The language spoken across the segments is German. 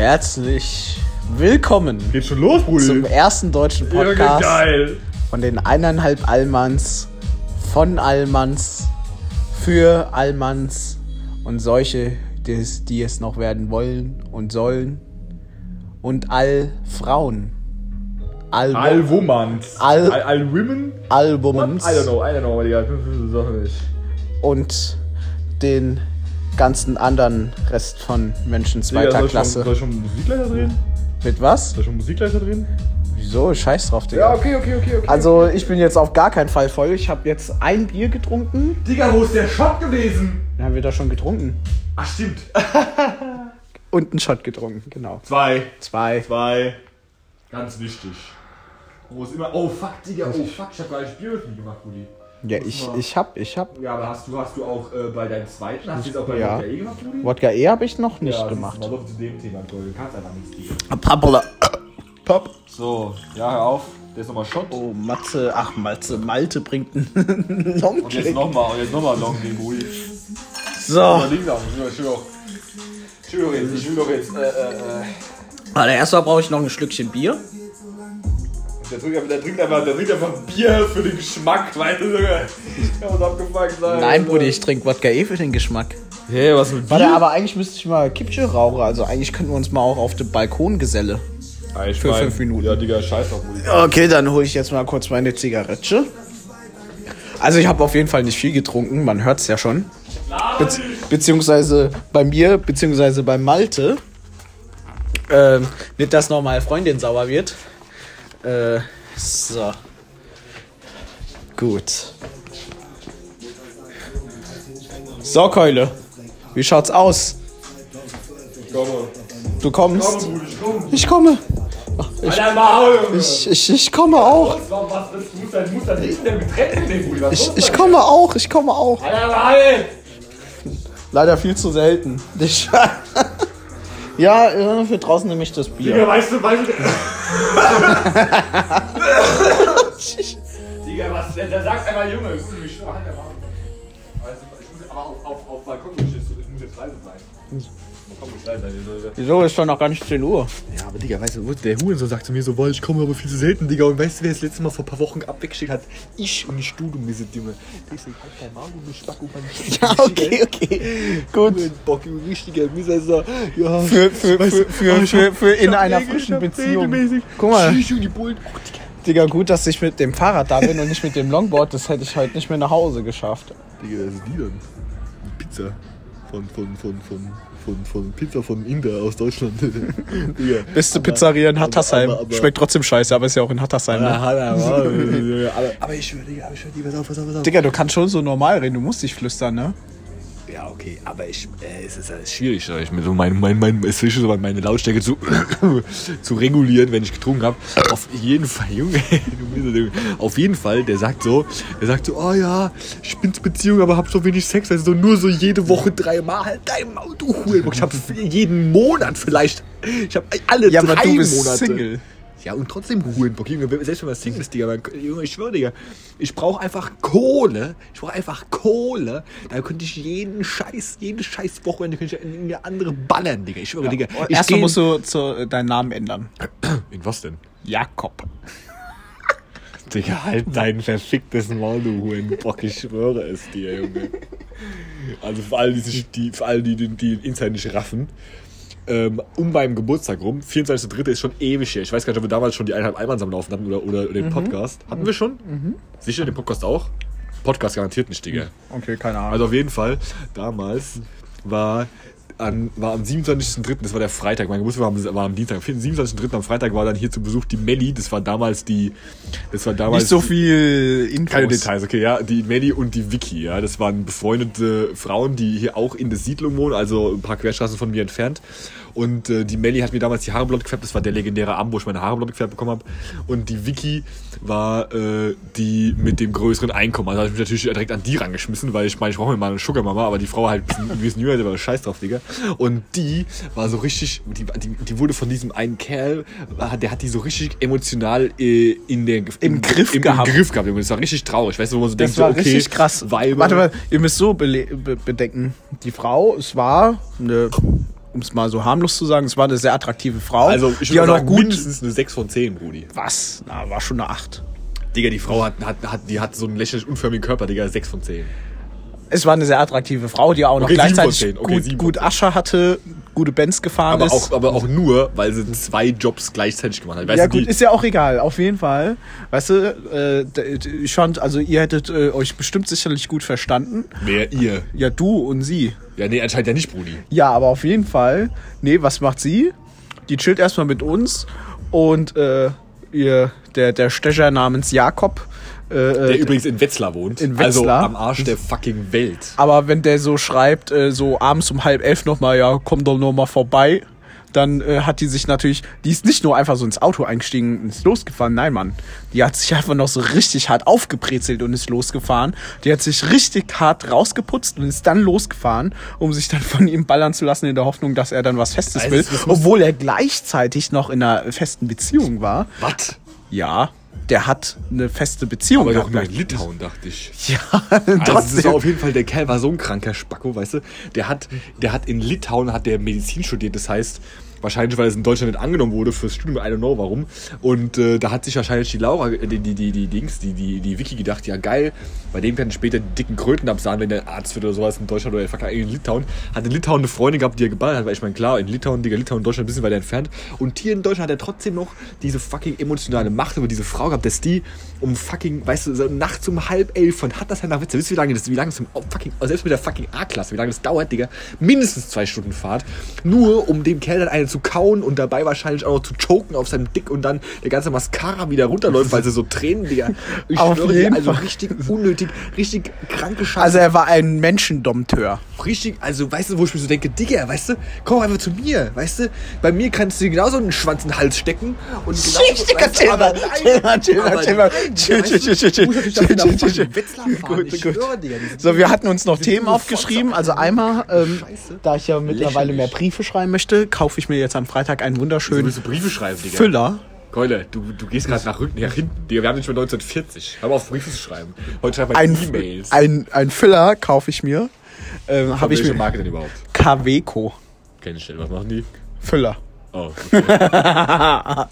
Herzlich willkommen Geht schon los, Brudi. zum ersten deutschen Ja, Podcast geil. von den eineinhalb Allmanns, von Allmanns, für Allmanns und solche, die es, die es noch werden wollen und sollen und all Frauen. All, All Womans. All- All, all Women? all? Womans I don't know, I don't know, Digga. Das ist Sache nicht. und den ganzen anderen Rest von Menschen Digga, zweiter soll ich Klasse. Schon, soll ich schon Musikleiter drehen? Mit was? Soll ich schon Musikleiter drehen? Wieso? Scheiß drauf, Digga. okay, okay, okay, okay. Also ich bin jetzt auf gar keinen Fall voll. Ich habe jetzt ein Bier getrunken. Digga, wo ist der Shot gewesen? Den haben wir da schon getrunken. Ach, stimmt. Und einen Shot getrunken, genau. Zwei. Zwei. Zwei. Ganz wichtig. Wo ist immer. Oh, fuck, Digga, oh, fuck. Ich hab gar nicht Bier öffentlich gemacht, Brudi. Ja, ich, ich hab, ich hab. Ja, aber hast du, hast du auch äh, bei deinem zweiten, hast du jetzt auch bei Ja. der E gemacht? Wodka E habe ich noch nicht ja, gemacht. Doch zu dem Thema. Du kannst einfach nichts, Digga. Pappala. Pop. So, ja, hör auf. Der ist nochmal Shot. Oh, Matze, ach, Matze, Malte bringt einen Und jetzt nochmal, und jetzt nochmal Long, Brudi. So. Ich will doch. Ich will doch jetzt, ich will doch jetzt, äh, äh, äh. Also erstmal brauche ich noch ein Schlückchen Bier. Der trinkt, einfach- der trinkt einfach, der trinkt einfach Bier für den Geschmack, weißt du, Junge. Der muss abgefuckt sein. Nein, Brudi, ich trinke Wodka E für den Geschmack. Hey, was mit Warte, aber eigentlich müsste ich mal Kippchen rauchen. Also eigentlich könnten wir uns mal auch auf den Balkon geselle. ich für mein, fünf Minuten. Ja, Digga, scheiß Brudi. Okay, dann hole ich jetzt mal kurz meine Zigarette. Also ich habe auf jeden Fall nicht viel getrunken, man hört es ja schon. Bezieh beziehungsweise bei mir, beziehungsweise bei Malte. Ähm, nicht, dass nochmal Freundin sauer wird. Äh, so. Gut. So, Keule. Wie schaut's aus? Ich komme. Du kommst? Ich komme. Ich. Ich, ich, ich komme auch. Ich, ich komme auch. Ich komme auch. Leider viel zu selten. Ich, ja, äh, für draußen nehme ich das Digga, Bier. weißt du, weißt du. Digga, was, der, der sagt einfach, Junge, ich muss aber auf, auf, auf Balkon, ich muss ich muss jetzt leise sein. Wieso ist schon noch gar nicht 10 Uhr? Ja, aber Digga, weißt du, wo- der Hurensohn sagt zu mir so, weil ich komme aber viel zu selten, Digga. Und weißt du, wer das letzte Mal vor ein paar Wochen abweggeschickt hat? Ich und nicht du, du Misse, Junge. Ich sag, halt dein Maul, du Spacko, Mann. Ja, okay, okay. Gut. Bock, du richtiger Misser. Ja, Für, für, weißt für, für, für, für in einer regel- frischen Beziehung. regelmäßig Guck mal, die Bullen. Oh, Digga. Digga, gut, dass ich mit dem Fahrrad da bin und nicht mit dem Longboard. Das hätte ich heute nicht mehr nach Hause geschafft. Digga, das ist die dann. Pizza. Von, von, von, von, von, von Pizza von Inder aus Deutschland. Digga. Beste Pizzeria in Hattersheim. aber- aber- Schmeckt trotzdem scheiße, aber ist ja auch in Hattersheim. Ne? aber, aber ich schwör, Digga, ich schwör, Digga, pass auf, pass auf, pass auf. Digga, du kannst schon so normal reden. Du musst nicht flüstern, ne? Ja, okay, aber ich, äh, es ist alles schwierig, ich mir so mein, mein, mein, es ist so meine Lautstärke zu, zu regulieren, wenn ich getrunken habe. Auf jeden Fall, Junge, auf jeden Fall, der sagt so, der sagt so, oh ja, ich bin in Beziehung, aber hab so wenig Sex, also so nur so jede Woche dreimal, halt dein Maul, du Hurenbock. Ich hab jeden Monat vielleicht, ich hab alle Ja, drei aber du bist Monate. Single. Ja, und trotzdem Hurenbock. Junge, selbst wenn man Single ist, Digga, man, Junge, ich schwör, Digga, ich brauche einfach Kohle. Ich brauche einfach Kohle. Da könnte ich jeden Scheiß, jede scheiß Wochenende könnte ich in eine andere ballern, Digga. Ich schwöre, Digga. Ich Erstmal musst du zu, deinen Namen ändern. In was denn? Jakob. Digga, halt dein verficktes Maul, du Hurenbock. Ich schwöre es dir, Junge. Also für alle, die, die, für die, die, die den Insight nicht raffen. Ähm, um meinem Geburtstag rum, 24.3. ist schon ewig her. Ich weiß gar nicht, ob wir damals schon die eineinhalb Almans am Laufen hatten oder, oder den Podcast. Hatten wir schon? Sicher, den Podcast auch? Podcast garantiert nicht, Digga. Okay, keine Ahnung. Also auf jeden Fall, damals war, an, war am 27.3., das war der Freitag, mein Geburtstag war am, war am Dienstag, am 27.3. am Freitag war dann hier zu Besuch die Melli, das war damals die, das war damals... nicht so viel Infos. Keine Details, okay, ja. Die Melli und die Vicky, ja. Das waren befreundete Frauen, die hier auch in der Siedlung wohnen, also ein paar Querstraßen von mir entfernt. Und äh, die Melli hat mir damals die Haare blond gefärbt. Das war der legendäre Abend, wo ich meine Haare blond gefärbt bekommen habe. Und die Vicky war äh, die mit dem größeren Einkommen. Also habe ich mich natürlich direkt an die rangeschmissen, weil ich meine, ich brauche mir mal eine Sugar Mama, aber die Frau halt ein bisschen, jünger, der war scheiß drauf, Digga. Und die war so richtig, die, die, die wurde von diesem einen Kerl, der hat die so richtig emotional äh, in der, Im Griff im, gehabt. Im Griff gehabt, Junge. Das war richtig traurig. Weißt du, wo man so Das denkt, war so, okay, richtig krass. Weiber. Warte mal, ihr müsst so be bedenken. Die Frau, es war eine um es mal so harmlos zu sagen. Es war eine sehr attraktive Frau. Also ich würde sagen, gut. mindestens eine 6 von 10, Brudi. Was? Na, war schon eine 8. Digga, die Frau hat, hat, hat, die hat so einen lächerlich unförmigen Körper, Digga, 6 von 10. Es war eine sehr attraktive Frau, die auch noch Okay, gleichzeitig. Okay, gut, gut Asche hatte, gute Bands gefahren Aber ist. auch, aber auch nur, weil sie zwei Jobs gleichzeitig gemacht hat. Weißt ja du, gut, ist ja auch egal, auf jeden Fall. Weißt du, äh, ich fand, also ihr hättet äh, euch bestimmt sicherlich gut verstanden. wer ihr? Ja, du und sie. Ja, nee, anscheinend ja nicht, Brudi. Ja, aber auf jeden Fall. Nee, was macht sie? Die chillt erstmal mit uns und äh, ihr, der, der Stecher namens Jakob. Äh, Der äh, übrigens in Wetzlar wohnt. in Also Wetzlar. am Arsch der fucking Welt. aber wenn der so schreibt, äh, so abends um halb elf nochmal, ja, komm doch noch mal vorbei, dann äh, hat die sich natürlich, die ist nicht nur einfach so ins Auto eingestiegen und ist losgefahren, nein, Mann. Die hat sich einfach noch so richtig hart aufgebrezelt und ist losgefahren. Die hat sich richtig hart rausgeputzt und ist dann losgefahren, um sich dann von ihm ballern zu lassen in der Hoffnung, dass er dann was Festes Also will. Obwohl er gleichzeitig noch in einer festen Beziehung war. Was? Ja, der hat eine feste Beziehung Aber doch nur in Litauen, dachte ich. Ja, Also das trotzdem. ist auf jeden Fall, der Kerl war so ein kranker Spacko, weißt du? Der hat, der hat in Litauen hat der Medizin studiert, das heißt, wahrscheinlich, weil es in Deutschland nicht angenommen wurde fürs Studium, I don't know warum. Und äh, da hat sich wahrscheinlich die Laura, äh, die, die, die, die Dings, die, die, die Vicky gedacht, ja geil, bei dem werden später die dicken Kröten absahen, wenn der Arzt wird oder sowas in Deutschland oder fuck, in Litauen. Hat in Litauen eine Freundin gehabt, die er geballert hat, weil ich meine, klar, in Litauen, Digga, Litauen und Deutschland ein bisschen weiter entfernt. Und hier in Deutschland hat er trotzdem noch diese fucking emotionale Macht über diese Frau gehabt, dass die um fucking, weißt du, so nachts um halb elf von Hattersheim nach Witze, wisst ihr, wie lange das, wie lange es im fucking, also selbst mit der fucking A-Klasse, wie lange das dauert, Digga, mindestens zwei Stunden Fahrt, nur um dem Kerl dann eine zu kauen und dabei wahrscheinlich auch noch zu choken auf seinem Dick und dann der ganze Mascara wieder runterläuft, weil sie so Tränen, Digga. Ich Auf schwöre jeden dir, also Fall. richtig unnötig, richtig kranke Scheiße. Also er war ein Menschendompteur. richtig, also weißt du, wo ich mir so denke, Digga, weißt du, komm einfach zu mir, weißt du, bei mir kannst du genauso einen Schwanz in den Hals stecken und genauso, Digga, weißt du, chill aber mal, nein, aber Chill, weißt du, ich schwöre dir, So, wir hatten uns noch Themen aufgeschrieben. Also einmal, ähm, da ich ja mittlerweile mehr Briefe schreiben möchte, kaufe ich mir jetzt am Freitag einen wunderschönen willst du Briefe schreiben, Digga. Füller. Keule, du, du gehst gerade nach, Rücken- nach hinten. Digga, wir haben nicht schon 1940. Hör mal auf Briefe zu schreiben. Heute schreibt man Ein, E-Mails. ein, ein Füller kaufe ich mir. Ähm, Habe ich Welche mir. Marke denn überhaupt? Kaweco. Kenn ich nicht. Was machen die? Füller. Oh. Okay. ah,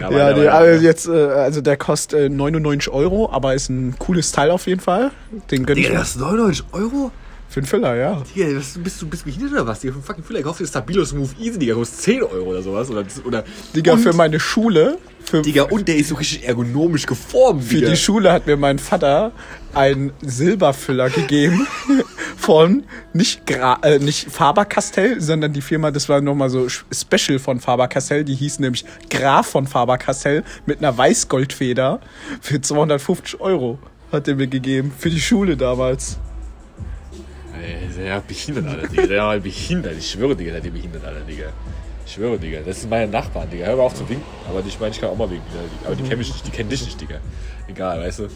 ja, Ja, nee, also jetzt, äh, also der kostet äh, 99 Euro, aber ist ein cooles Teil auf jeden Fall. Den gönn ich Digga, mir. das ist 99 Euro? Für einen Füller, ja. Digga, was, bist du bist du behindert oder was? Digga, für einen fucking Füller, kauf dir Stabilo Smooth Easy, Digga, kostet 10 Euro oder sowas. Oder, oder Digga, und, für meine Schule, für, Digga, und der ist so richtig ergonomisch geformt, für Digga. die Schule hat mir mein Vater einen Silberfüller gegeben von nicht, Gra äh, nicht Faber-Castell, sondern die Firma, das war nochmal so Special von Faber-Castell, die hieß nämlich Graf von Faber-Castell mit einer Weißgoldfeder für 250 Euro hat er mir gegeben, für die Schule damals. Ey, ist behindert, Alter, Digga. War behindert. Ich schwöre, Digga, der ist behindert, Alter, Digga. Ich schwöre, Digga. Das sind meine Nachbarn, Digga. Hör mal auf zu winken. Aber ich meine, ich kann auch mal winken. Digga. Aber die kennen mich nicht, die kennen dich nicht, Digga. Egal, weißt du.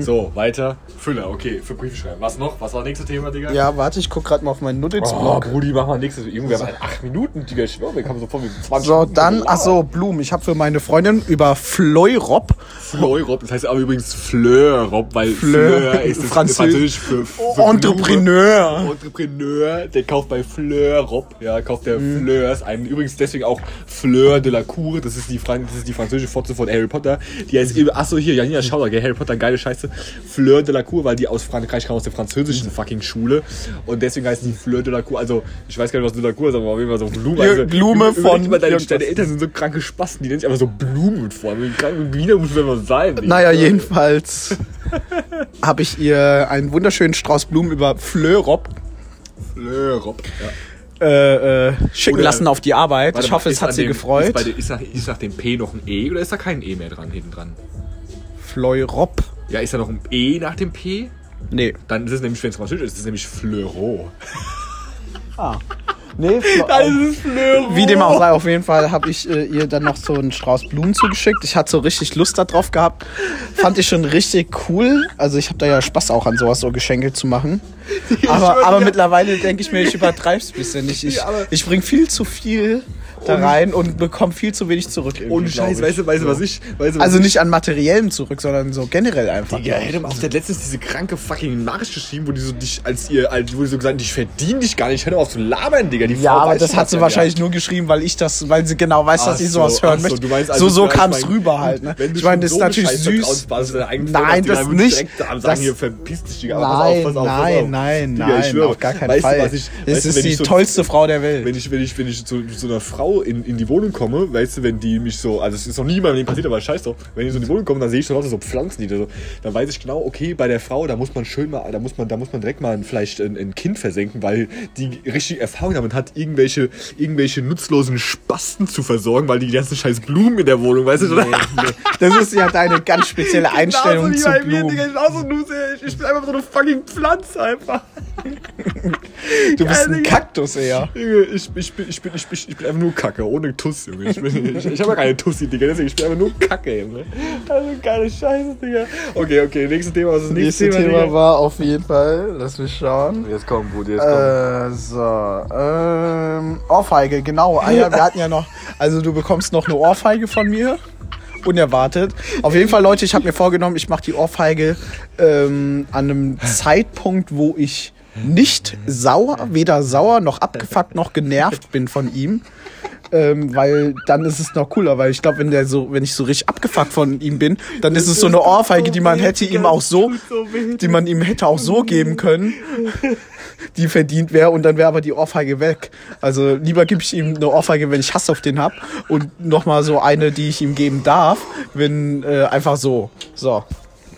So, weiter. Füller, okay, für Briefe schreiben. Was noch? Was war das nächste Thema, Digga? Ja, warte, ich guck gerade mal auf meinen Oh, Notizblock. Brudi, mach mal nächstes. Junge, wir haben 8 Minuten, Digga. Ich schwöre, wir kommen so vor wie 20 So, Minuten dann, gelabert. ach so, Blumen. Ich habe für meine Freundin über Fleurop Fleurop, das heißt aber übrigens Fleurop, weil Fleur, Fleur, ist das Französ- Französisch für, für Entrepreneur. Blume. Entrepreneur, der kauft bei Fleurop, ja, kauft der Mhm. Fleurs einen. Übrigens deswegen auch Fleur de la Cour, das ist die, Fran das ist die französische Fotze von Harry Potter. Die heißt eben, achso, hier, Janina Schauder, gell, Harry Potter, geile Scheiße. Fleur de la Cour, weil die aus Frankreich kam, aus der französischen fucking Schule. Und deswegen heißt die Fleur de la Cour, also, ich weiß gar nicht, was de la Cour ist, aber auf jeden Fall so Blume. Also, Blume von mal, Deine, deine Eltern sind so kranke Spasten, die nennen sich einfach so Blumen mit vor. Wie krank Wiener muss man sein? Naja, jedenfalls habe ich ihr einen wunderschönen Strauß Blumen über Fleurop Fleurop. Ja. äh, äh, schicken Oder- lassen auf die Arbeit. Warte ich hoffe, es hat sie dem- gefreut. Ist, der, ist, nach, ist nach dem P noch ein E oder ist da kein E mehr dran, hinten dran? Fleurop? Ja, ist da noch ein E nach dem P? Nee. Dann ist es nämlich, wenn es französisch ist, ist es nämlich Fleurot. Ah. Nee, Fle ist Fleurot. Wie dem auch sei, auf jeden Fall habe ich äh, ihr dann noch so einen Strauß Blumen zugeschickt. Ich hatte so richtig Lust darauf gehabt. Fand ich schon richtig cool. Also ich habe da ja Spaß auch an sowas, so Geschenke zu machen. Aber, aber mittlerweile denke ich mir, ich übertreibe es ein bisschen. Ich, ich, ich bringe viel zu viel da rein und bekomme viel zu wenig zurück. Ohne Scheiß, weißt du, weißt du, was ich, weißt du, Also ich, nicht an materiellem zurück, sondern so generell einfach. Digga, hätte man auch der letztens diese kranke fucking Nachricht geschrieben, wo die so dich als ihr, als, wo die so gesagt haben, ich verdiene dich gar nicht, hör auf zu labern, Digga. Die Ja, Frau aber das hat sie ja wahrscheinlich nur geschrieben, weil ich das, weil sie genau weiß, dass Ach ich sowas so, hören so, möchte. meinst also, so so ja, kam es rüber halt. Ne? Ich meine, das ist so natürlich süß. Nein, das nicht. Sagen, Das- hier verpiss dich, Digga. Nein, auf, auf, nein, auf. nein, nein, auf gar keinen Fall. Du, ist die so, tollste Frau der Welt. Wenn ich, wenn ich, wenn ich zu so einer Frau in, in die Wohnung komme, weißt du, wenn die mich so, also es ist noch nie in meinem Leben passiert, aber scheiß doch, wenn die so in die Wohnung kommen, dann sehe ich schon lauter so Pflanzen, die da so, dann weiß ich genau, okay, bei der Frau, da muss man schön mal, da muss man, da muss man direkt mal ein, vielleicht ein, ein Kind versenken, weil die richtig Erfahrung damit hat, irgendwelche, irgendwelche nutzlosen Spasten zu versorgen, weil die ganzen scheiß Blumen in der Wohnung, weißt du, Nee, nee. Das ist ja deine ganz spezielle Einstellung zu Blumen. genauso ich, ich bin einfach so eine fucking Pflanze einfach. Du bist Ja, ein Digga. Kaktus eher. Ich, ich, bin, ich, bin, ich, bin, ich bin einfach nur Kacke, ohne Tuss, Junge. Ich, bin- ich, ich habe ja keine Tussi, Digga, deswegen ich einfach nur Kacke, Junge. Also geile Scheiße, Digga. Okay, okay, nächstes Thema, was ist das nächste, Nächstes Thema, Thema war auf jeden Fall, lass mich schauen. Jetzt kommt, Bruder, jetzt kommt. Äh, so, ähm, Ohrfeige, genau. Ah, ja, wir hatten ja noch, also du bekommst noch eine Ohrfeige von mir. Unerwartet. Auf jeden Fall, Leute, ich habe mir vorgenommen, ich mache die Ohrfeige ähm, an einem Zeitpunkt, wo ich nicht sauer, weder sauer noch abgefuckt noch genervt bin von ihm. Ähm, weil dann ist es noch cooler, weil ich glaube, wenn der so, wenn ich so richtig abgefuckt von ihm bin, dann ist es so eine Ohrfeige, die man hätte ihm auch so, die man ihm hätte auch so geben können, die verdient wäre und dann wäre aber die Ohrfeige weg. Also lieber gebe ich ihm eine Ohrfeige, wenn ich Hass auf den hab und nochmal so eine, die ich ihm geben darf, wenn äh, einfach so. So.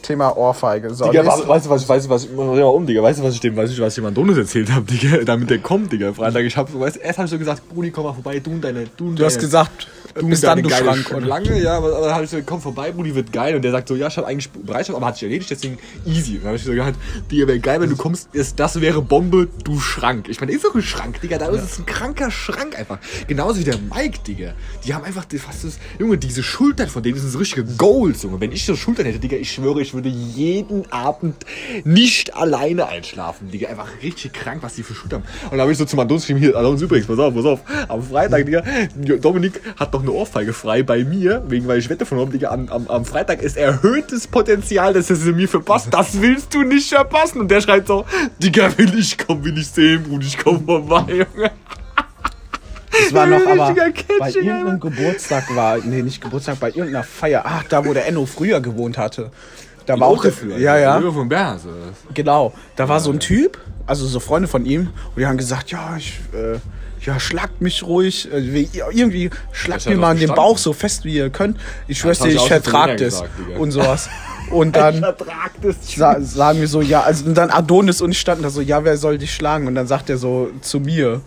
Thema Ohrfeige. So, Digga, nächste- weißt du, was, weißt du, was, mach mal um, Digga, weißt du, was ich dem, weißt du, was ich Adonis erzählt habe, Digga, damit der kommt, Digga, Freitag, ich hab, weißt du, erst hab ich so gesagt, Brudi, komm mal vorbei, du und deine, du und du hast deine- gesagt, du bis und deine dann du Schrank. Oder? Schlange, ja, aber, aber dann hab ich so, komm vorbei, Brudi, wird geil, und der sagt so, ja, ich hab eigentlich Bereitschaft, aber hat sich erledigt, deswegen easy. Dann hab ich so gesagt, Digga, wäre geil, wenn du kommst, das, das wäre Bombe, du Schrank. Ich meine, ist doch ein Schrank, Digga, da ist es ein kranker Schrank einfach. Genauso wie der Mike, Digga. Die haben einfach, fast das, Junge, diese Schultern von denen sind so richtige Goals, Junge. Wenn ich so Schultern hätte, Digga, ich schwöre, ich würde jeden Abend nicht alleine einschlafen, Digga. Einfach richtig krank, was die für Schultern haben. Und da habe ich so zum Adonis geschrieben, hier, Adonis übrigens, pass auf, pass auf. Am Freitag, Digga, Dominik hat noch eine Ohrfeige frei bei mir, wegen, weil ich Wette von habe, Digga, am, am, am Freitag ist erhöhtes Potenzial, dass er sie mir verpasst. Das willst du nicht verpassen. Und der schreit so, Digga, will ich kommen, will ich sehen, Bruder, ich komm vorbei, Junge. Das war noch aber Richtiger bei irgendeinem Geburtstag war, nee, nicht Geburtstag, bei irgendeiner Feier. Ach, da wo der Enno früher gewohnt hatte. Da war auch dafür. Ja, ja. von Berse. Genau. Da war so ein Typ, also so Freunde von ihm, und die haben gesagt, ja, ich, äh, ja, schlagt mich ruhig, äh, wie- irgendwie schlagt mir mal in den. Bauch so fest, wie ihr könnt. Ich schwör's dir, ich vertrag das. Und sowas. Und dann sa sagen wir so, ja, also und dann Adonis und ich standen da so, ja, wer soll dich schlagen? Und dann sagt er so zu mir,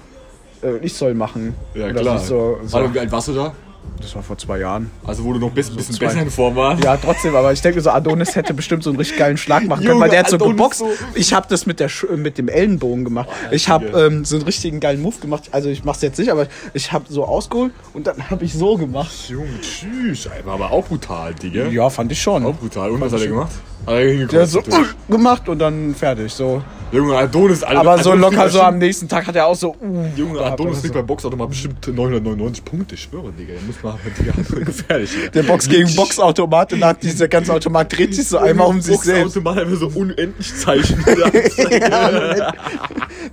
äh, ich soll machen. Ja, Oder klar. So, so. Warte, wie alt warst du da? Das war vor zwei Jahren. Also, wo du noch ein bisschen, bisschen zwei- besser in Form warst. Ja, trotzdem, aber ich denke so, Adonis hätte bestimmt so einen richtig geilen Schlag machen können, weil der hat so geboxt. so- Ich habe das mit, der Sch mit dem Ellenbogen gemacht. ich habe ähm, so einen richtigen geilen Move gemacht. Also ich mach's jetzt nicht, aber ich habe so ausgeholt und dann habe ich so gemacht. Junge, tschüss. War aber auch brutal, Digga. Ja, fand ich schon. Auch brutal. Und was hat er gemacht? Er? Der hat so uh, gemacht und dann fertig. So. Junge, Adonis, Alter. Aber so Adonis locker so am nächsten Tag hat er auch so. Uh, Junge, Adonis liegt so. bei Boxautomat bestimmt 999 Punkte. Ich schwöre, Digga. Der muss mal, Digga, gefährlich. Digga. Der Box gegen Boxautomat und hat dieser ganze Automat dreht sich so einmal um sich selbst. Boxautomat einfach so unendlich Zeichen. Ja,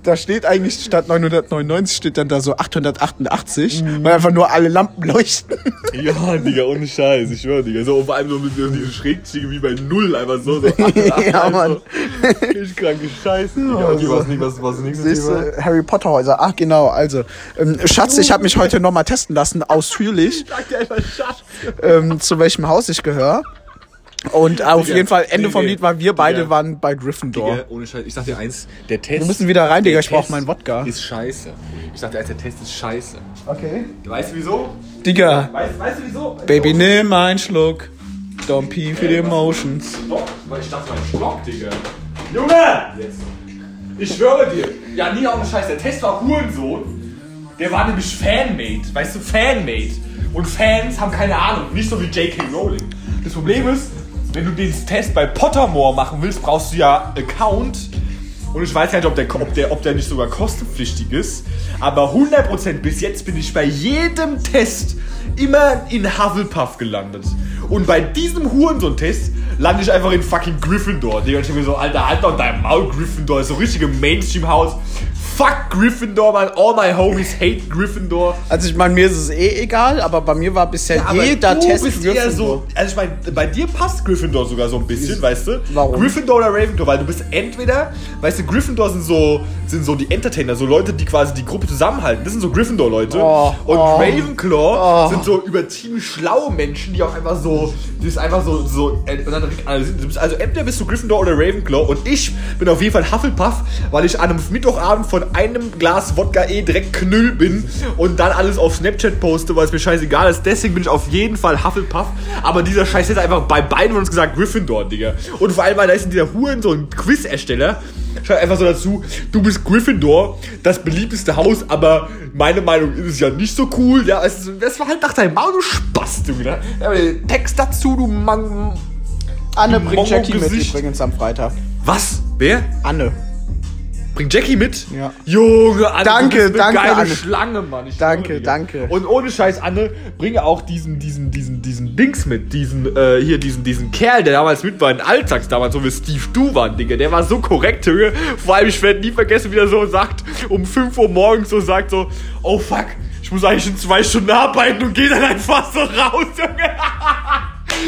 da steht eigentlich statt 999 steht dann da so 888, weil einfach nur alle Lampen leuchten. ja, Digga, ohne Scheiß. Ich schwöre, Digga. So, vor allem so mit so Schrägzüge wie bei Null. Einfach so. so Ja, Mann. So. Richtig kranke Scheiße. Digga. Okay, was, nicht- was, was ist das nächste Thema? Harry Potter Häuser. Ach genau, also ähm, Schatz, ich habe mich heute nochmal testen lassen, ausführlich, Sag dir einfach Schatz. ähm, zu welchem Haus ich gehöre. Und auf Digga, jeden Fall, Ende vom. Lied war, wir beide Digga. waren bei Gryffindor. Digga, ohne Scheiß. Ich sag dir eins, der Test. Wir müssen wieder rein, Digga, ich brauch meinen Wodka. Ist scheiße. Ich sag dir eins, der Test ist scheiße. Okay. Weißt du wieso? Digga, Weißt, weißt du wieso? Baby, nimm einen Schluck. Don't for the emotions. Stock, weil ich dachte, mein Stock, Digga. Junge! Jetzt. Ich schwöre dir. Ja, nie auch Scheiß. Der Test war Hurensohn. Der war nämlich Fanmade. Weißt du, Fanmade. Und Fans haben keine Ahnung. Nicht so wie J.K. Rowling. Das Problem ist, wenn du den Test bei Pottermore machen willst, brauchst du ja Account. Und ich weiß gar nicht, ob der, ob der, ob der nicht sogar kostenpflichtig ist. Aber 100% bis jetzt bin ich bei jedem Test immer in Hufflepuff gelandet. Und bei diesem Hurensohn-Test lande ich einfach in fucking Gryffindor. Digga, ich mir so, Alter, halt doch dein Maul, Gryffindor. Ist so richtige Mainstream-Haus. Fuck Gryffindor, man. All my homies hate Gryffindor. Also ich meine, mir ist es eh egal, aber bei mir war bisher Aber jeder du Test bist eher Gryffindor. so, also ich meine, bei dir passt Gryffindor sogar so ein bisschen, weißt du? Warum? Gryffindor oder Ravenclaw, weil du bist entweder, weißt du, Gryffindor sind so, sind so die Entertainer, so Leute, die quasi die Gruppe zusammenhalten. Das sind so Gryffindor-Leute. Oh, und oh. Ravenclaw Oh. sind so übertrieben schlaue Menschen, die auch einfach so, die ist einfach so, so, also entweder bist du Gryffindor oder Ravenclaw und ich bin auf jeden Fall Hufflepuff, weil ich an einem Mittwochabend von einem Glas Wodka eh direkt Knüll bin und dann alles auf Snapchat poste, weil es mir scheißegal ist. Deswegen bin ich auf jeden Fall Hufflepuff. Aber dieser Scheiß ist einfach bei beiden von uns gesagt Gryffindor, Digga. Und vor allem, weil da ist dieser Huren so ein Quiz-Ersteller. Schreibt einfach so dazu, du bist Gryffindor, das beliebteste Haus, aber meine Meinung ist es ja nicht so cool. Ja, es ist, das war halt nach deinem Maul, du Spaß, du. Ne? Text dazu, du Mann. Anne bringt Jackie mit übrigens am Freitag. Was? Wer? Anne. Bringt Jackie mit? Ja. Junge, Anne, Danke, du bist eine danke, geile Anne. Schlange, Mann. Ich Danke, danke. Und ohne Scheiß, Anne, bringe auch diesen, diesen, diesen, diesen Dings mit, diesen, äh, hier, diesen, diesen Kerl, der damals mit war in Alltags, damals so wie Steve Duvan, Digga. Der war so korrekt, Junge. Vor allem, ich werde nie vergessen, wie er so sagt, um 5 Uhr morgens so sagt so, oh fuck, ich muss eigentlich in zwei Stunden arbeiten und gehe dann einfach so raus, Junge.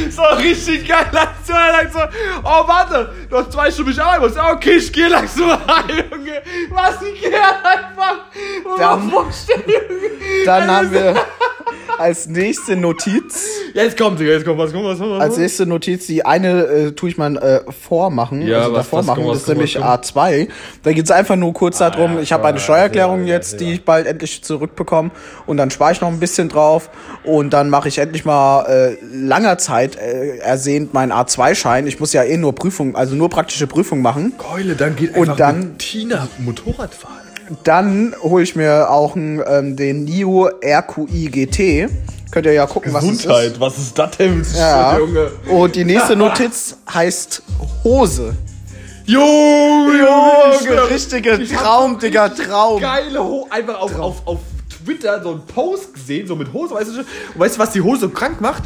So richtig geil Aktion. So, oh warte, du hast zwei Stunden mich arbeiten. Ja, Okay, ich gehe langsam rein, Junge. Was, ich gehe einfach. Dann- vorstellen, Junge. Dann haben wir als nächste Notiz, Jetzt kommt, Digga, jetzt kommt was, kommt was, kommt was. als nächste Notiz, die eine äh, tue ich mal äh, vormachen, Ja, also was- davor was machen, kommt, das was ist nämlich was kommt? A2. Da geht es einfach nur kurz darum, ja, ich habe eine Steuer, Steuererklärung ja, ja, jetzt, die ja. ich bald endlich zurückbekomme und dann spare ich noch ein bisschen drauf und dann mache ich endlich mal äh, langer Zeit äh, ersehnt meinen A2-Schein. Ich muss ja eh nur Prüfung, also nur praktische Prüfung machen. Keule, dann geht Und einfach dann- mit Tina Motorrad fahren. Dann hole ich mir auch ähm, den NIO RQI GT. Könnt ihr ja gucken, was es ist. Gesundheit, was ist das denn? Ja. Junge. Und die nächste Notiz heißt Hose. Junge, Junge, hab Traum, Digga, Traum. Geile Ho einfach auf, auf, auf Twitter so einen Post gesehen, so mit Hose, weißt du schon? Und weißt du, was die Hose krank macht?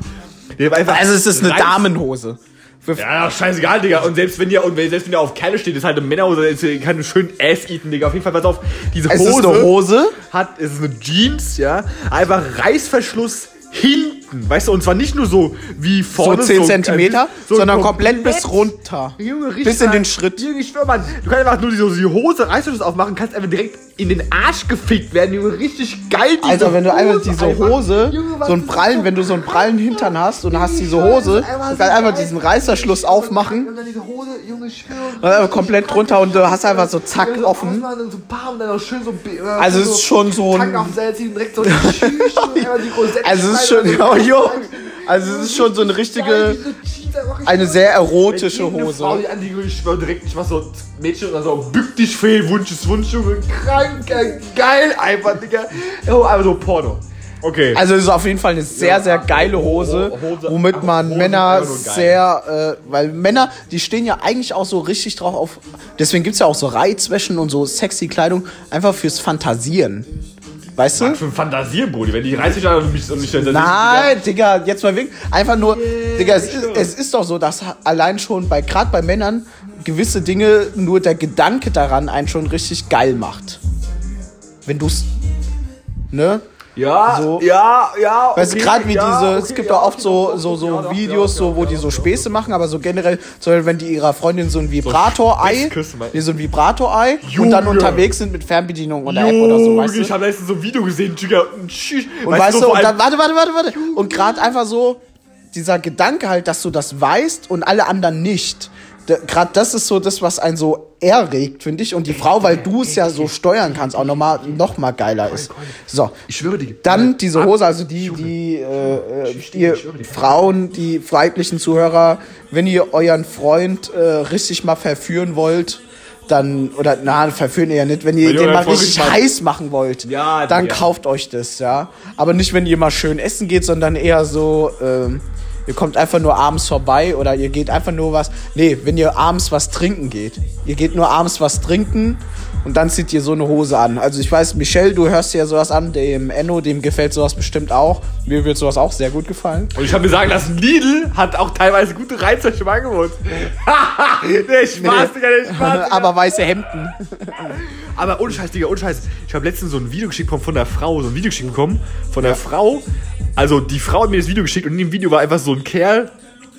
Also es ist eine Damenhose. Ja, ach, scheißegal, Digga. Und selbst wenn ihr, und selbst wenn ihr auf Kerle steht, ist halt eine Männerhose, ist, kann schön Ass eaten, Digga. Auf jeden Fall, pass auf, diese Es Hose. ist eine Hose. Hat, es ist eine Jeans, ja. Einfach Reißverschluss hinten, weißt du, und zwar nicht nur so wie so vorne. 10 äh, Zentimeter, so sondern komplett bis runter. Junge, richtig. Bis in den. Schritt. Junge, ich schwör, Mann, du kannst einfach nur die, die Hose, Reißverschluss aufmachen, kannst einfach direkt in den Arsch gefickt werden, Junge, richtig geil. diese Alter, wenn du einmal diese einfach. Hose, Junge, so einen ist prallen, das? wenn du so einen prallen Hintern hast und hast diese Hose, kannst so einfach diesen Reißverschluss aufmachen Und dann diese Hose, Junge, ich schwör. und einfach komplett drunter und du hast einfach so zack so offen. und so bam, und so. äh, Also es ist schon so ein- Tank auf direkt so. Tschüss, und einfach Also es ist schon, und so- Junge, also es ist schon so eine richtige, eine sehr erotische Frau Hose. die an die ich schwör direkt, ich mach so Mädchen oder so, bück dich fehl, Wunsch ist Wunsch, Junge, krank, geil einfach, Digga. Oh, einfach so Porno. Okay. Also es ist auf jeden Fall eine sehr, sehr geile Hose, womit man Männer sehr, äh, weil Männer, die stehen ja eigentlich auch so richtig drauf auf, deswegen gibt's ja auch so Reizwäschen und so sexy Kleidung, einfach fürs Fantasieren. Weißt du? für ein Fantasieren, Wenn die reißt sich an mich und mich dann Nein, Digga, jetzt mal wirklich. Einfach nur, Digga, es, es ist doch so, dass allein schon bei, gerade bei Männern, gewisse Dinge, nur der Gedanke daran einen schon richtig geil macht. Wenn du's, ne? Ja, So. ja, ja. Weißt du, okay, gerade wie ja, diese, okay, es gibt ja, auch oft okay, so, so, so ja, Videos, so, wo die so Späße machen, aber so generell, so wenn die ihrer Freundin so ein Vibrator-Ei, Mann. die so ein Vibrator-Ei und dann unterwegs sind mit Fernbedienung oder App oder so, weißt du? Ich habe letztens so ein Video gesehen, Digga. Und weißt, du, und dann, warte, warte, warte, warte. Und gerade einfach so, dieser Gedanke halt, dass du das weißt und alle anderen nicht. Gerade das ist so das, was einen so erregt, finde ich. Und die Frau, weil du es ja so steuern kannst, auch nochmal noch mal geiler ist. So. Ich schwöre dir. Dann diese Hose, also die, die, äh, äh, ihr Frauen, die weiblichen Zuhörer, wenn ihr euren Freund äh, richtig mal verführen wollt, dann, oder na, verführen ihr ja nicht, wenn ihr Wenn den mal richtig mal- heiß machen wollt, Ja, dann ja. kauft euch das, ja. Aber nicht, wenn ihr mal schön essen geht, sondern eher so, ähm, Ihr kommt einfach nur abends vorbei oder ihr geht einfach nur was. Nee, wenn ihr abends was trinken geht. Ihr geht nur abends was trinken und dann zieht ihr so eine Hose an. Also ich weiß, Michelle, du hörst dir ja sowas an, dem Enno, dem gefällt sowas bestimmt auch. Mir wird sowas auch sehr gut gefallen. Und ich habe mir sagen lassen, Lidl hat auch teilweise gute Reizwäsche im Angebot. der Spaß, Digga, der Spaß. Aber weiße Hemden. Aber ohne Scheiß, Digga, ohne Scheiß. Ich habe letztens so ein Video geschickt bekommen von der Frau, so ein Video geschickt bekommen von der Frau. Also die Frau hat mir das Video geschickt und in dem Video war einfach so ein Kerl,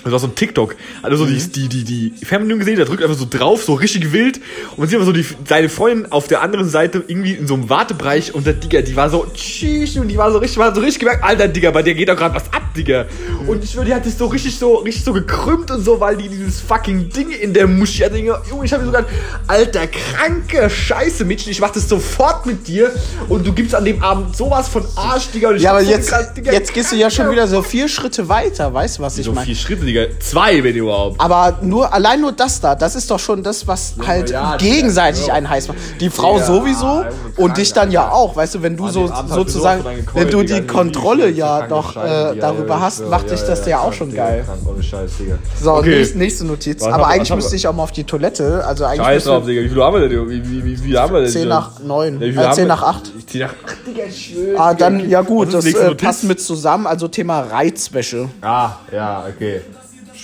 das war so ein TikTok. Also so die, die, die, die Fernbedienung gesehen, der drückt einfach so drauf, so richtig wild. Und man sieht einfach so die, seine Freundin auf der anderen Seite irgendwie in so einem Wartebereich und der Digga, die war so tschüss und die war so richtig, war so richtig gemerkt, Alter Digga, bei der geht doch gerade was ab, Digga. Und ich schwör, die hat sich so richtig so, richtig so gekrümmt und so, weil die dieses fucking Ding in der Muschi hatte. Junge, ich hab mir sogar, alter, kranke Scheiße, Mädchen, ich mach das sofort mit dir und du gibst an dem Abend sowas von Arsch, Digga. Und ich Ja, aber so jetzt, krass, Digga, jetzt gehst du ja schon wieder so vier Schritte weiter, weißt du, was ich so meine? vier Schritte, Digga. Zwei, wenn überhaupt. Aber nur, allein nur das da, das ist doch schon das, was halt ja, gegenseitig Digga. einen heiß macht. Die Frau Ja, sowieso und dich dann ja auch, weißt du, wenn du An so sozusagen, wenn du die Kontrolle ja doch äh, darüber ja, hast, ja, macht ja, dich das ja, ja auch schon geil. krank, ohne Scheiß, Digga. So, Okay. nächste, nächste Notiz. Was Aber haben eigentlich müsste ich auch mal auf die Toilette. Also eigentlich Scheiß drauf, Digga. Wie viel haben wir denn? Wie, wie, wie, wie viel haben wir denn? 10 nach 9. Ja, wie viel äh, haben 10 wir- nach 8. 10 nach 8, Digga, schwöre. Ah, dann, ja gut, das äh, passt mit zusammen. Also Thema Reizwäsche. Ah, ja, okay.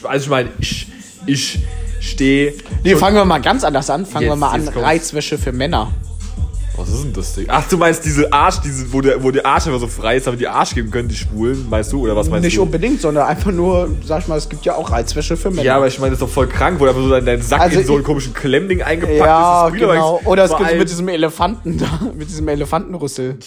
Also ich meine, ich, ich stehe... Nee, fangen wir mal ganz anders an. Fangen wir Jetzt- mal an. Reizwäsche für Männer. Was ist denn das, Digga? Ach, du meinst diese Arsch, diese, wo, der, wo der Arsch einfach so frei ist, aber die Arsch geben können, die Schwulen, meinst du? Oder was meinst Nicht du? unbedingt, sondern einfach nur, sag ich mal, es gibt ja auch Reizwäsche für Männer. Ja, aber ich meine, das ist doch voll krank, wo einfach so dein, dein Sack Also in so einen komischen Klemmding eingepackt Ja, ist. Aber genau. Oder es gibt mit diesem Elefanten da, mit diesem Elefantenrüssel.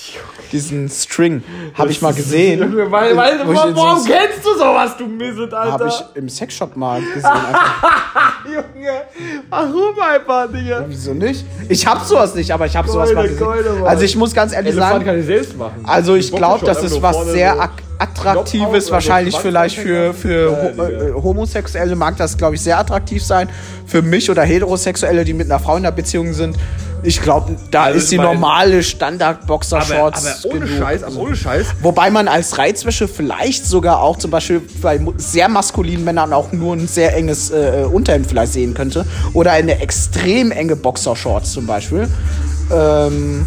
Diesen String. Habe ich mal gesehen. Weil, weil, Wo so warum einem- kennst du sowas, du Misset, Alter? Habe ich im Sexshop mal gesehen. Junge, warum einfach, Digga? Wieso nicht? Ich hab sowas nicht, aber ich habe sowas mal Keule. Also ich muss ganz ehrlich Elefant sagen, kann ich selbst machen. also ich glaube, das ist was sehr so- ak attraktives, Knopf wahrscheinlich vielleicht für, für Ja, Ho äh, Homosexuelle mag das, glaube ich, sehr attraktiv sein. Für mich oder Heterosexuelle, die mit einer Frau in einer Beziehung sind, ich glaube, da Also ist die normale aber, Standard-Boxershorts aber ohne genug. Scheiß, aber ohne Scheiß. Wobei man als Reizwäsche vielleicht sogar auch zum Beispiel bei sehr maskulinen Männern auch nur ein sehr enges äh, Unterhemd vielleicht sehen könnte. Oder eine extrem enge Boxershorts zum Beispiel. Ähm,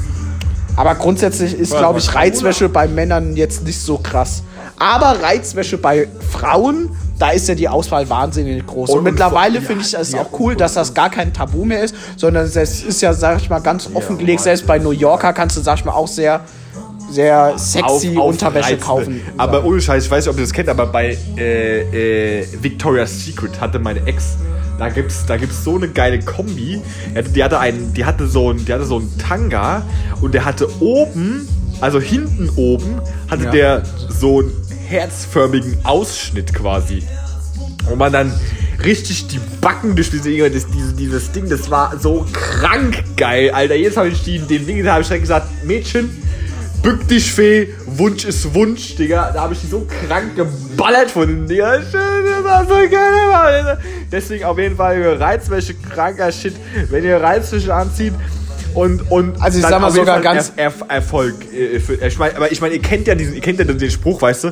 aber grundsätzlich ist, glaube ich, Reizwäsche bei Männern jetzt nicht so krass. Aber Reizwäsche bei Frauen, da ist ja die Auswahl wahnsinnig groß. Und, Und- mittlerweile ja, finde ich es ja, auch cool, dass das gar kein Tabu mehr ist, sondern es ist ja, sag ich mal, ganz offengelegt. Mann. Selbst bei New Yorker kannst du, sag ich mal, auch sehr, sehr sexy Auf- Unterwäsche aufreizende. kaufen. Aber ohne Scheiß, ich weiß nicht, ob ihr das kennt, aber bei äh, äh, Victoria's Secret hatte meine Ex, da gibt's, da gibt's so eine geile Kombi. Die hatte, die hatte, einen, die hatte so einen, die hatte so einen Tanga und der hatte oben, also hinten oben, hatte Ja. der so einen herzförmigen Ausschnitt quasi. Und man dann richtig die Backen durch diese, das, dieses, dieses Ding, das war so krank geil, Alter. Jetzt habe ich die, den Ding, da habe ich direkt gesagt, Mädchen, bück dich, Fee, Wunsch ist Wunsch, Digga. Da habe ich die so krank geballert von den Digga. Das war so geil. Deswegen auf jeden Fall Reizwäsche, kranker Shit. Wenn ihr Reizwäsche anzieht, und, und Also ich sag mal sogar ganz- er, er, Erfolg. äh, ich mein, aber ich meine, ihr kennt ja diesen, ihr kennt ja den Spruch, weißt du?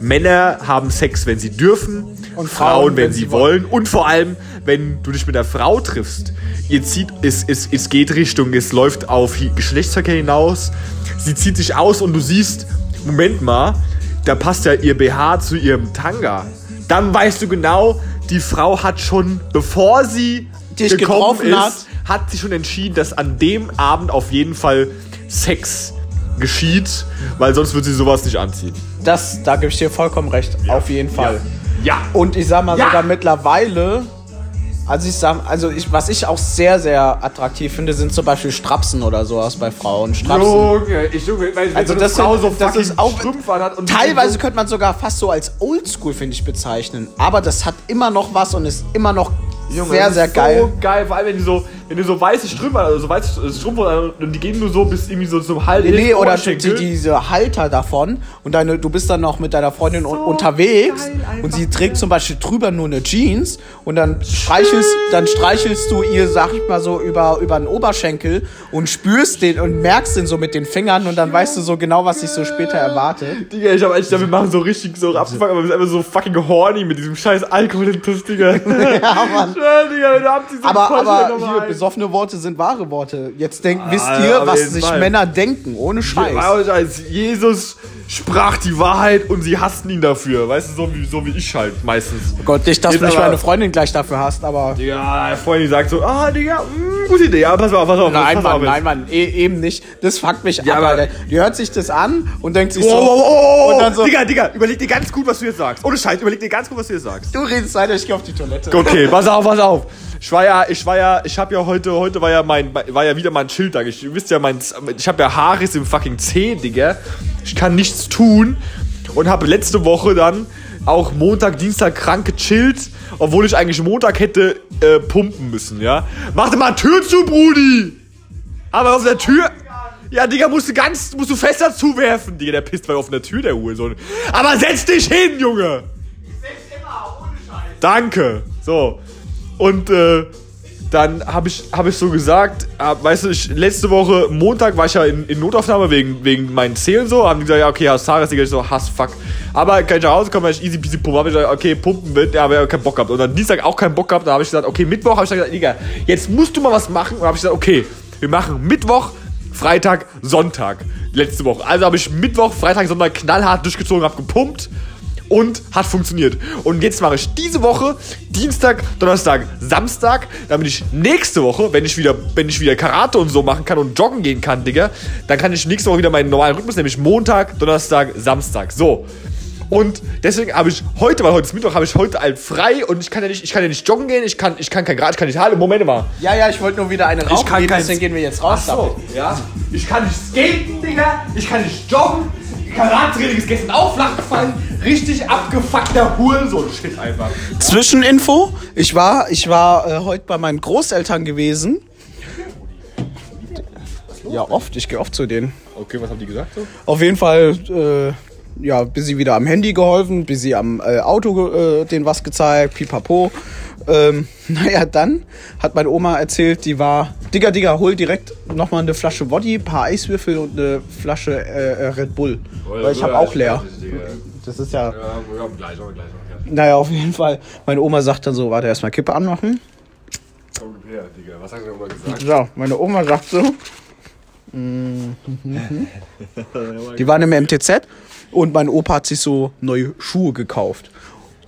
Männer haben Sex, wenn sie dürfen, und Frauen, wenn, sie wollen. Und vor allem, wenn du dich mit einer Frau triffst, ihr zieht, es, es, es geht Richtung, es läuft auf Geschlechtsverkehr hinaus. Sie zieht sich aus und du siehst, Moment mal, da passt ja ihr BH zu ihrem Tanga. Dann weißt du genau, die Frau hat schon, bevor sie Dich gekommen getroffen ist, hat. hat sie schon entschieden, dass an dem Abend auf jeden Fall Sex geschieht, weil sonst würde sie sowas nicht anziehen. Das, da gebe ich dir vollkommen recht. Auf jeden Fall. Ja. Und ich sag mal Ja. sogar mittlerweile, also ich sag, also ich, was ich auch sehr, sehr attraktiv finde, sind zum Beispiel Strapsen oder sowas bei Frauen. Strapsen. Junge, ich Junge, weil Also so das Frau so das ist auch- Teilweise könnte man sogar fast so als Oldschool, finde ich, bezeichnen. Aber das hat immer noch was und ist immer noch Junge, sehr, sehr geil. So geil, vor allem wenn die so, wenn du so weiße Strümpfe, also so weiße Strumpfe, und die gehen nur so bis irgendwie so zum Hals. Nee, oder die, diese Halter davon und deine, du bist dann noch mit deiner Freundin un unterwegs und sie trägt zum Beispiel drüber nur eine Jeans und dann streichelst, dann streichelst du ihr, sag ich mal so, über, über den Oberschenkel und spürst den und merkst den so mit den Fingern und dann weißt du so genau, was sich so später erwartet. Digga, ich hab eigentlich damit machen so richtig so abzufangen, aber wir sind einfach so fucking horny mit diesem scheiß Alkohol in Digga. Ja, Mann. Ja, Digga, du habt diese Aber, aber hier. Besoffene Worte sind wahre Worte. Jetzt denkt, wisst Ah, ihr, auf was sich. Männer denken, ohne Scheiß. Ohne Scheiß. Jesus sprach die Wahrheit und sie hassten ihn dafür. Weißt du, so wie, so wie ich halt meistens. Gott, nicht, dass Jetzt du mich aber- meine Freundin gleich dafür hast, aber... Digga, der Freund die sagt so, ah, Digga, mh, gute Idee. Ja, pass mal auf, pass auf. Nein, pass Mann, auf nein, Mann, e eben nicht. Das fuckt mich Ja, ab, aber- Alter. Die hört sich das an und denkt sich Oh, so... oh, oh, oh, Und dann so- Digga, Digga, überleg dir ganz gut, was du jetzt sagst. Ohne Scheiß, überleg dir ganz gut, was du jetzt sagst. Du redest weiter, ich geh auf die Toilette. Okay, pass auf, pass auf. Ich war ja, ich war ja, ich habe ja heute, heute war ja mein, war ja wieder mein Schildtag. Ich, ihr wisst ja, mein, ich habe ja Haares im fucking Zeh, Digga. Ich kann nichts tun und habe letzte Woche dann auch Montag, Dienstag krank gechillt, obwohl ich eigentlich Montag hätte äh, pumpen müssen, ja. Mach dir mal Tür zu, Brudi! Aber auf der Tür. Ja, Digga, musst du ganz, musst du fester zuwerfen. Digga, der pisst bei auf der Tür, der Hurensohn. Aber setz dich hin, Junge! Danke. So. Und äh, dann habe ich, hab ich so gesagt, hab, weißt du, ich, letzte Woche, Montag war ich ja in, in Notaufnahme wegen, wegen meinen Zählen so. Haben die gesagt, ja, okay, hast Tages, Digga, ich so, Hass, fuck. Aber kann ich nach Hause kommen, weil ich easy peasy pumpen. Hab ich gesagt, okay, pumpen wird, ja, aber ich keinen Bock gehabt. Und dann Dienstag auch keinen Bock gehabt. Da habe ich gesagt, okay, Mittwoch habe ich gesagt, Digga, jetzt musst du mal was machen. Und habe ich gesagt, okay, wir machen Mittwoch, Freitag, Sonntag. Letzte Woche. Also habe ich Mittwoch, Freitag, Sonntag knallhart durchgezogen, habe gepumpt und hat funktioniert. Und jetzt mache ich diese Woche Dienstag, Donnerstag, Samstag, damit ich nächste Woche, wenn ich wieder, wenn ich wieder Karate und so machen kann und joggen gehen kann, Digga, dann kann ich nächste Woche wieder meinen normalen Rhythmus, nämlich Montag, Donnerstag, Samstag. So. Und deswegen habe ich heute, weil heute ist Mittwoch, habe ich heute halt frei und ich kann ja nicht, ich kann ja nicht joggen gehen, ich kann, ich kann kein Grad, ich kann nicht halten. Moment mal. Ja, ja, ich wollte nur wieder eine rauchen kann gehen, deswegen gehen wir jetzt raus. Ach so, ja. Ich kann nicht skaten, Digga. Ich kann nicht joggen. Karatetraining ist gestern auch flach gefallen. Richtig abgefuckter Hurensohn-Shit einfach. Zwischeninfo, ich war, ich war äh, heute bei meinen Großeltern gewesen. Ja, oft, ich gehe oft zu denen. Okay, was haben die gesagt so? Auf jeden Fall, äh, ja, bis sie wieder am Handy geholfen, bis sie am äh, Auto äh, denen was gezeigt, pipapo. Ähm, naja, dann hat meine Oma erzählt, die war, Digga, Digga, hol direkt nochmal eine Flasche Woddy, ein paar Eiswürfel und eine Flasche äh, äh, Red Bull. Weil ich habe auch leer. Das ist ja, Ja, wir haben gleich, aber gleich. naja, auf jeden Fall. Meine Oma sagt dann so, warte, erstmal Kippe anmachen. Komm her, Digga. Was hast du nochmal gesagt? So, meine Oma sagt so. Die waren im MTZ und mein Opa hat sich so neue Schuhe gekauft.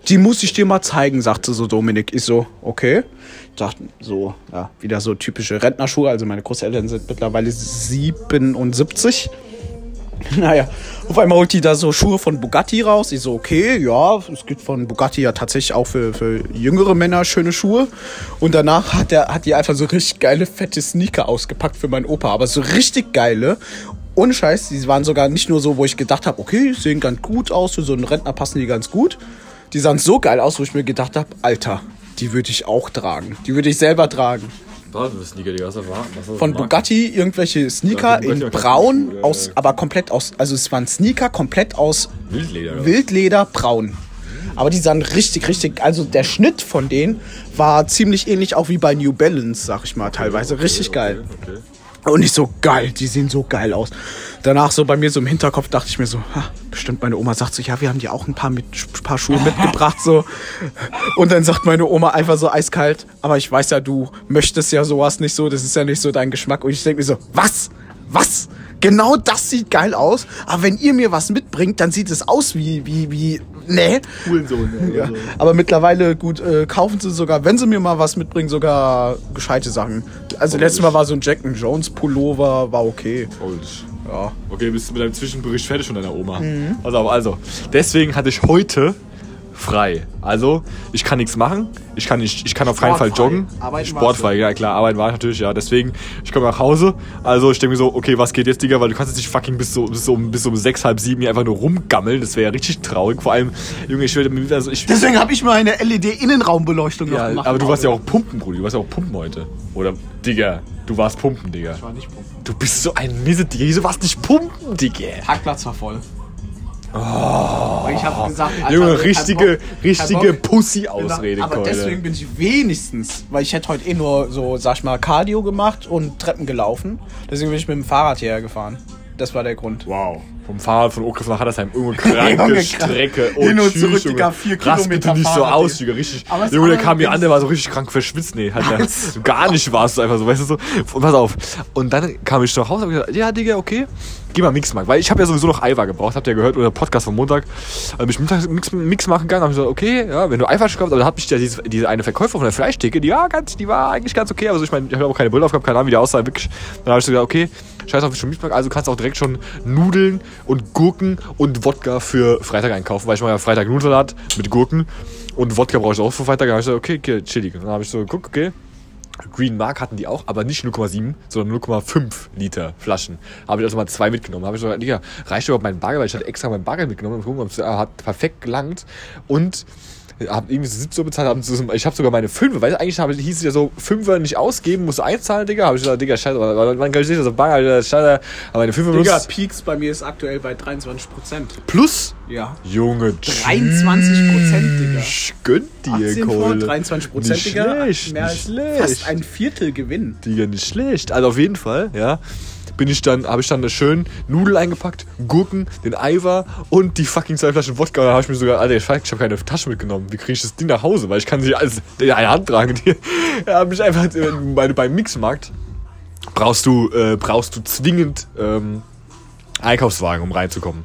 Die muss ich dir mal zeigen, sagte so Dominik. Ich so, okay. Ich dachte so, ja, wieder so typische Rentnerschuhe. Also meine Großeltern sind mittlerweile 77. Naja, auf einmal holt die da so Schuhe von Bugatti raus. Ich so, okay, ja, es gibt von Bugatti ja tatsächlich auch für, für jüngere Männer schöne Schuhe. Und danach hat, der, hat die einfach so richtig geile, fette Sneaker ausgepackt für meinen Opa. Aber so richtig geile. Ohne Scheiß, die waren sogar nicht nur so, wo ich gedacht habe, okay, sehen ganz gut aus, für so einen Rentner passen die ganz gut. Die sahen so geil aus, wo ich mir gedacht habe, Alter, die würde ich auch tragen. Die würde ich selber tragen. Sneaker, Digga? Was? Was Von Bugatti irgendwelche Sneaker Ja, in braun, ja, aus, ja. aber komplett aus, also es waren Sneaker komplett aus Wildleder. Wildleder braun. Aber die sahen richtig, richtig, also der Schnitt von denen war ziemlich ähnlich auch wie bei New Balance, sag ich mal, teilweise. Richtig geil. Okay. Und ich so, geil, die sehen so geil aus. Danach so bei mir so im Hinterkopf dachte ich mir so, ha, bestimmt meine Oma sagt so, ja, wir haben dir auch ein paar, mit, paar Schuhe mitgebracht, so. Und dann sagt meine Oma einfach so eiskalt, aber ich weiß ja, du möchtest ja sowas nicht so, das ist ja nicht so dein Geschmack. Und ich denke mir so, was? Was? Genau das sieht geil aus, aber wenn ihr mir was mitbringt, dann sieht es aus wie, wie, wie, nee. Hurensohn, Ja, aber mittlerweile gut äh, kaufen sie sogar, wenn sie mir mal was mitbringen, sogar gescheite Sachen. Also letztes Mal war so ein Jack and Jones Pullover, war okay. Falsch. Ja. Okay, bist du mit deinem Zwischenbericht fertig von deiner Oma? Pass auf, also. Deswegen hatte ich heute frei. Also, ich kann nichts machen. Ich kann, nicht, ich kann auf keinen Fall joggen. Arbeiten Sportfrei, ja klar, arbeiten war ich natürlich, ja. Deswegen, ich komme nach Hause. Also, ich denke mir so, okay, was geht jetzt, Digga? Weil du kannst jetzt nicht fucking bis so, bis so, um, bis um sechs, halb sieben hier einfach nur rumgammeln. Das wäre ja richtig traurig. Vor allem, Junge, ich würde, also ich, Deswegen habe ich mir eine LED-Innenraumbeleuchtung ja, gemacht. aber du warst ja auch pumpen, Bruder. Du warst ja auch pumpen heute. Oder, Digga, du warst pumpen, Digga. Ich war nicht pumpen. Du bist so ein Misse, Digga. Wieso warst du nicht pumpen, Digga? Parkplatz war voll. Oh. Ich habe gesagt, Alter, Junge, richtige, Bock, richtige. Pussy-Ausrede, Aber Keule. deswegen bin ich wenigstens, weil ich hätte heute eh nur so, sag ich mal, Cardio gemacht und Treppen gelaufen. Deswegen bin ich mit dem Fahrrad hierher gefahren. Das war der Grund. Wow. Vom Fahrrad von Okrif nach Hattersheim. Irgendwo kranke. Strecke. Hin und tschüss, zurück. Digga, vier Kilometer bitte nicht so aus, Digga. Richtig. Aber Junge, der war kam mir an, der war so richtig krank verschwitzt. Nee, halt der, gar nicht warst du einfach so, weißt du so. Und pass auf. Und dann kam ich nach Hause und hab gesagt, ja, Digga, okay. Geh mal Mix machen. Weil ich habe ja sowieso noch Eiweiß gebraucht. Habt ihr ja gehört, oder Podcast vom Montag. Also ich mittags Mix, Mix machen gegangen. Hab ich gesagt, okay, ja, wenn du Eiweiß kaufst, aber dann hat mich ja diese, diese eine Verkäufer von der Fleischtheke, die, ja, ganz, die war eigentlich ganz okay. Aber so, ich meine, ich habe auch keine Brille aufgehabt, keine Ahnung, wie die aussah. Wirklich. Dann habe ich so gesagt, okay, scheiß auf, ich schon Mix machen. Also kannst du auch direkt schon Nudeln und Gurken und Wodka für Freitag einkaufen, weil ich mache ja Freitag Nudelsalat mit Gurken und Wodka brauche ich auch für Freitag. Dann habe ich so, okay, okay, chillig. Und dann habe ich so geguckt, okay, Green Mark hatten die auch, aber nicht 0,7, sondern 0,5 Liter Flaschen. Habe ich also mal zwei mitgenommen. Habe ich so, Digga, reicht überhaupt mein Bargeld, weil ich hatte extra mein Bargeld mitgenommen. Äh, hat perfekt gelangt. Und habe irgendwie so 17 Uhr bezahlt. Hab so, ich habe sogar meine Fünfe, weil eigentlich habe, hieß es ja so, Fünfer nicht ausgeben, musst du einzahlen, Digga. Habe ich gesagt, Digga, scheiße, aber wann kann ich das auf Bargeld, scheiße, aber meine Fünfer Digga, benutzt. Peaks bei mir ist aktuell bei 23 Prozent. Plus, Ja. Junge, 23%, Digga. tschüss, Gönn dir, 18 vor, Kohle. 23 Prozent, Nicht Digga. schlecht, Mehr nicht als schlecht. fast ein Viertel Gewinn. Digga, nicht schlecht. Also auf jeden Fall, ja. Bin ich dann, habe ich dann eine schön Nudel eingepackt, Gurken, den Eiver und die fucking zwei Flaschen Wodka. Da habe ich mir sogar, Alter, ich habe keine Tasche mitgenommen. Wie kriege ich das Ding nach Hause? Weil ich kann sie alles in einer Hand tragen. Die habe ich einfach äh, bei, beim Mixmarkt brauchst du äh, brauchst du zwingend ähm, Einkaufswagen, um reinzukommen.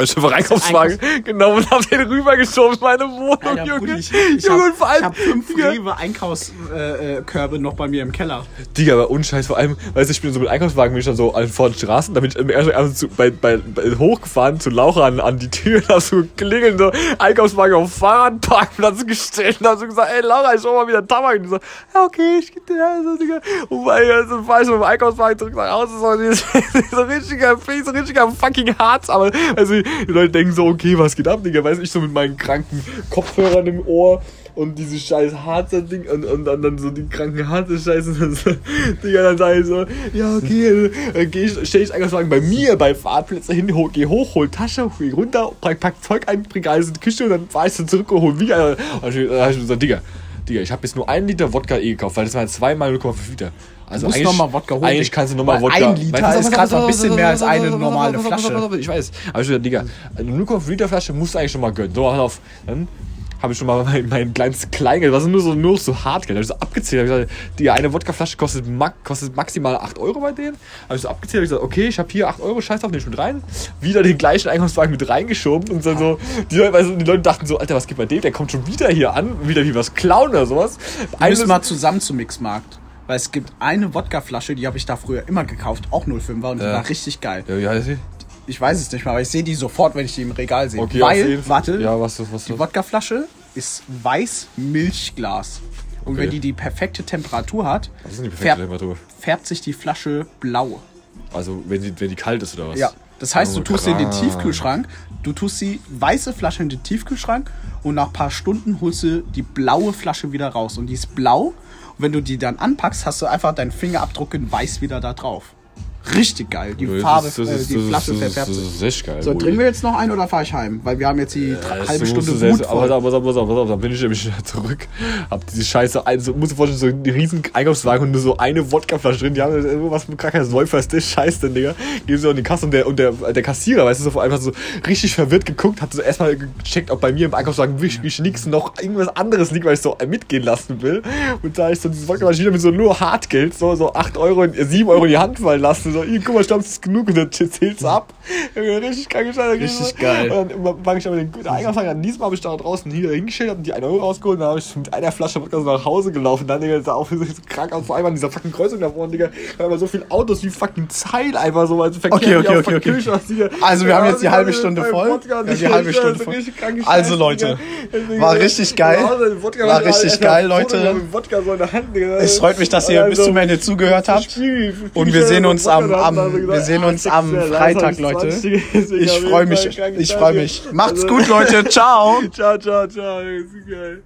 Ich habe Einkaufswagen genommen und habe den rübergeschoben in meine Wohnung, Alter, Junge. Ich, ich Junge, hab, und vor allem, ich hab fünf Rewe Einkaufskörbe noch bei mir im Keller. Digga, aber unscheiß, vor allem, weißt du, ich bin so mit Einkaufswagen, bin ich dann so an vor den Straßen, damit ich erst also zu, bei, bei, bei, hochgefahren zu Laura an, an die Tür, da so geklingelt, so Einkaufswagen auf Fahrradparkplatz gestellt und hab so gesagt, ey Laura, ich schau mal wieder Tabak. Und die so, ja okay, ich geb dir das, so, Digga. Und weil, also, ich so mit dem Einkaufswagen zurück nach Hause, so, so richtiger, so richtiger fucking Harz, aber, also, die Leute denken so, okay, was geht ab, Digga, weißt du, ich so mit meinen kranken Kopfhörern im Ohr, und dieses scheiß Harzer Ding und, und, dann dann so die kranken Harzer Scheiße und dann so, Digga, dann sag ich so, ja, okay, dann geh ich, stell ich Einkaufswagen bei mir bei Fahrtplätze hin, hol, geh hoch, hol Tasche, geh runter, pack, pack Zeug ein, bring alles in die Küche und dann fahr ich so zurück und hol wieder. Und dann hab ich gesagt, Digga, Digga, ich habe jetzt nur einen Liter Wodka eh gekauft, weil das waren zweimal 0,5 Liter. Also musst eigentlich, noch mal Wodka holen. eigentlich kannst du nochmal Wodka. ein Liter auf, ist noch ein bisschen mehr als eine normale Flasche. Ich weiß. Aber ich gesagt, Digga, eine 0,5 Liter Flasche musst du eigentlich schon mal gönnen. So, pass auf. Dann habe ich schon mal mein, mein kleines Kleingeld, was nur so, nur so Hartgeld, habe ich so abgezählt. Hab ich gesagt, die eine Wodkaflasche kostet, kostet maximal 8 Euro bei denen. Habe ich so abgezählt, habe ich gesagt, okay, ich habe hier 8 Euro, scheiß drauf, nehme ich mit rein. Wieder den gleichen Einkaufswagen mit reingeschoben und dann so, die Leute, weißt du, die Leute dachten so, Alter, was geht bei dem? Der kommt schon wieder hier an, wieder wie was klauen oder sowas. Eines- mal zusammen zum Mixmarkt. Weil es gibt eine Wodkaflasche, die habe ich da früher immer gekauft, auch 05er und die war richtig geil. ja, wie heißt sie? Ich weiß es nicht mehr, aber ich sehe die sofort, wenn ich die im Regal sehe. Okay, auf Weil, jeden Fall. warte, Ja, was, was, die was? Wodkaflasche ist weiß Milchglas. Und Okay. wenn die die perfekte Temperatur hat, Was ist denn die perfekte färb- Temperatur? färbt sich die Flasche blau. Also, wenn die, wenn die kalt ist oder was? Ja. Das heißt, du Oh, tust sie in den krass. Tiefkühlschrank, du tust die weiße Flasche in den Tiefkühlschrank und nach ein paar Stunden holst du die blaue Flasche wieder raus. Und die ist blau. Und wenn du die dann anpackst, hast du einfach deinen Fingerabdruck in weiß wieder da drauf. Richtig geil. Die Das Farbe, ist- das äh, ist- die das ist- Flasche das verfärbt Das sich. ist echt geil. So, trinken wir jetzt noch einen oder fahre ich heim? Weil wir haben jetzt die Das halbe musst du Stunde selbst- Wut aber voll. auf, pass auf, pass auf, dann bin ich nämlich wieder zurück. Hab diese Scheiße, also, musst du vorstellen, so einen riesen Einkaufswagen und nur so eine Wodkaflasche drin. Die haben irgendwas mit Kracker Säufer ist das Scheiß denn, Digga. Gehen sie in die Kasse und der, und der, der Kassierer, weißt du, so einfach so richtig verwirrt geguckt, hat so erstmal gecheckt, ob bei mir im Einkaufswagen wirklich nichts noch irgendwas anderes liegt, weil ich so mitgehen lassen will. Und da ich so diese Wodkaflasche wieder mit so nur Hartgeld, so, so 8 Euro, in- 7 Euro in die Hand fallen lassen, so, hier, guck mal, Stamms ist genug und dann zählt's ab. Richtig krank gestanden. Richtig geil. Und dann war ich aber den der Eingangsfang an diesem habe ich da draußen hier hingestellt, hab die 1 Euro rausgeholt, dann habe ich mit einer Flasche Wodka so nach Hause gelaufen. Dann, Digga, sah auch so krank aus, vor allem an dieser fucking Kreuzung da vorne, Digga. Da waren so viele Autos wie fucking Zeil einfach so, also Okay, okay, okay, okay. Also wir haben jetzt die halbe Stunde voll. Wir haben die halbe Stunde voll. Also Leute, war richtig geil. War richtig geil, Leute. Es freut mich, dass ihr bis zum Ende zugehört habt. Und wir sehen uns am, am wir sehen uns am Freitag, Leute. Ich freue mich, ich freue mich. Macht's gut, Leute. Ciao. Ciao, ciao, ciao. Das ist geil.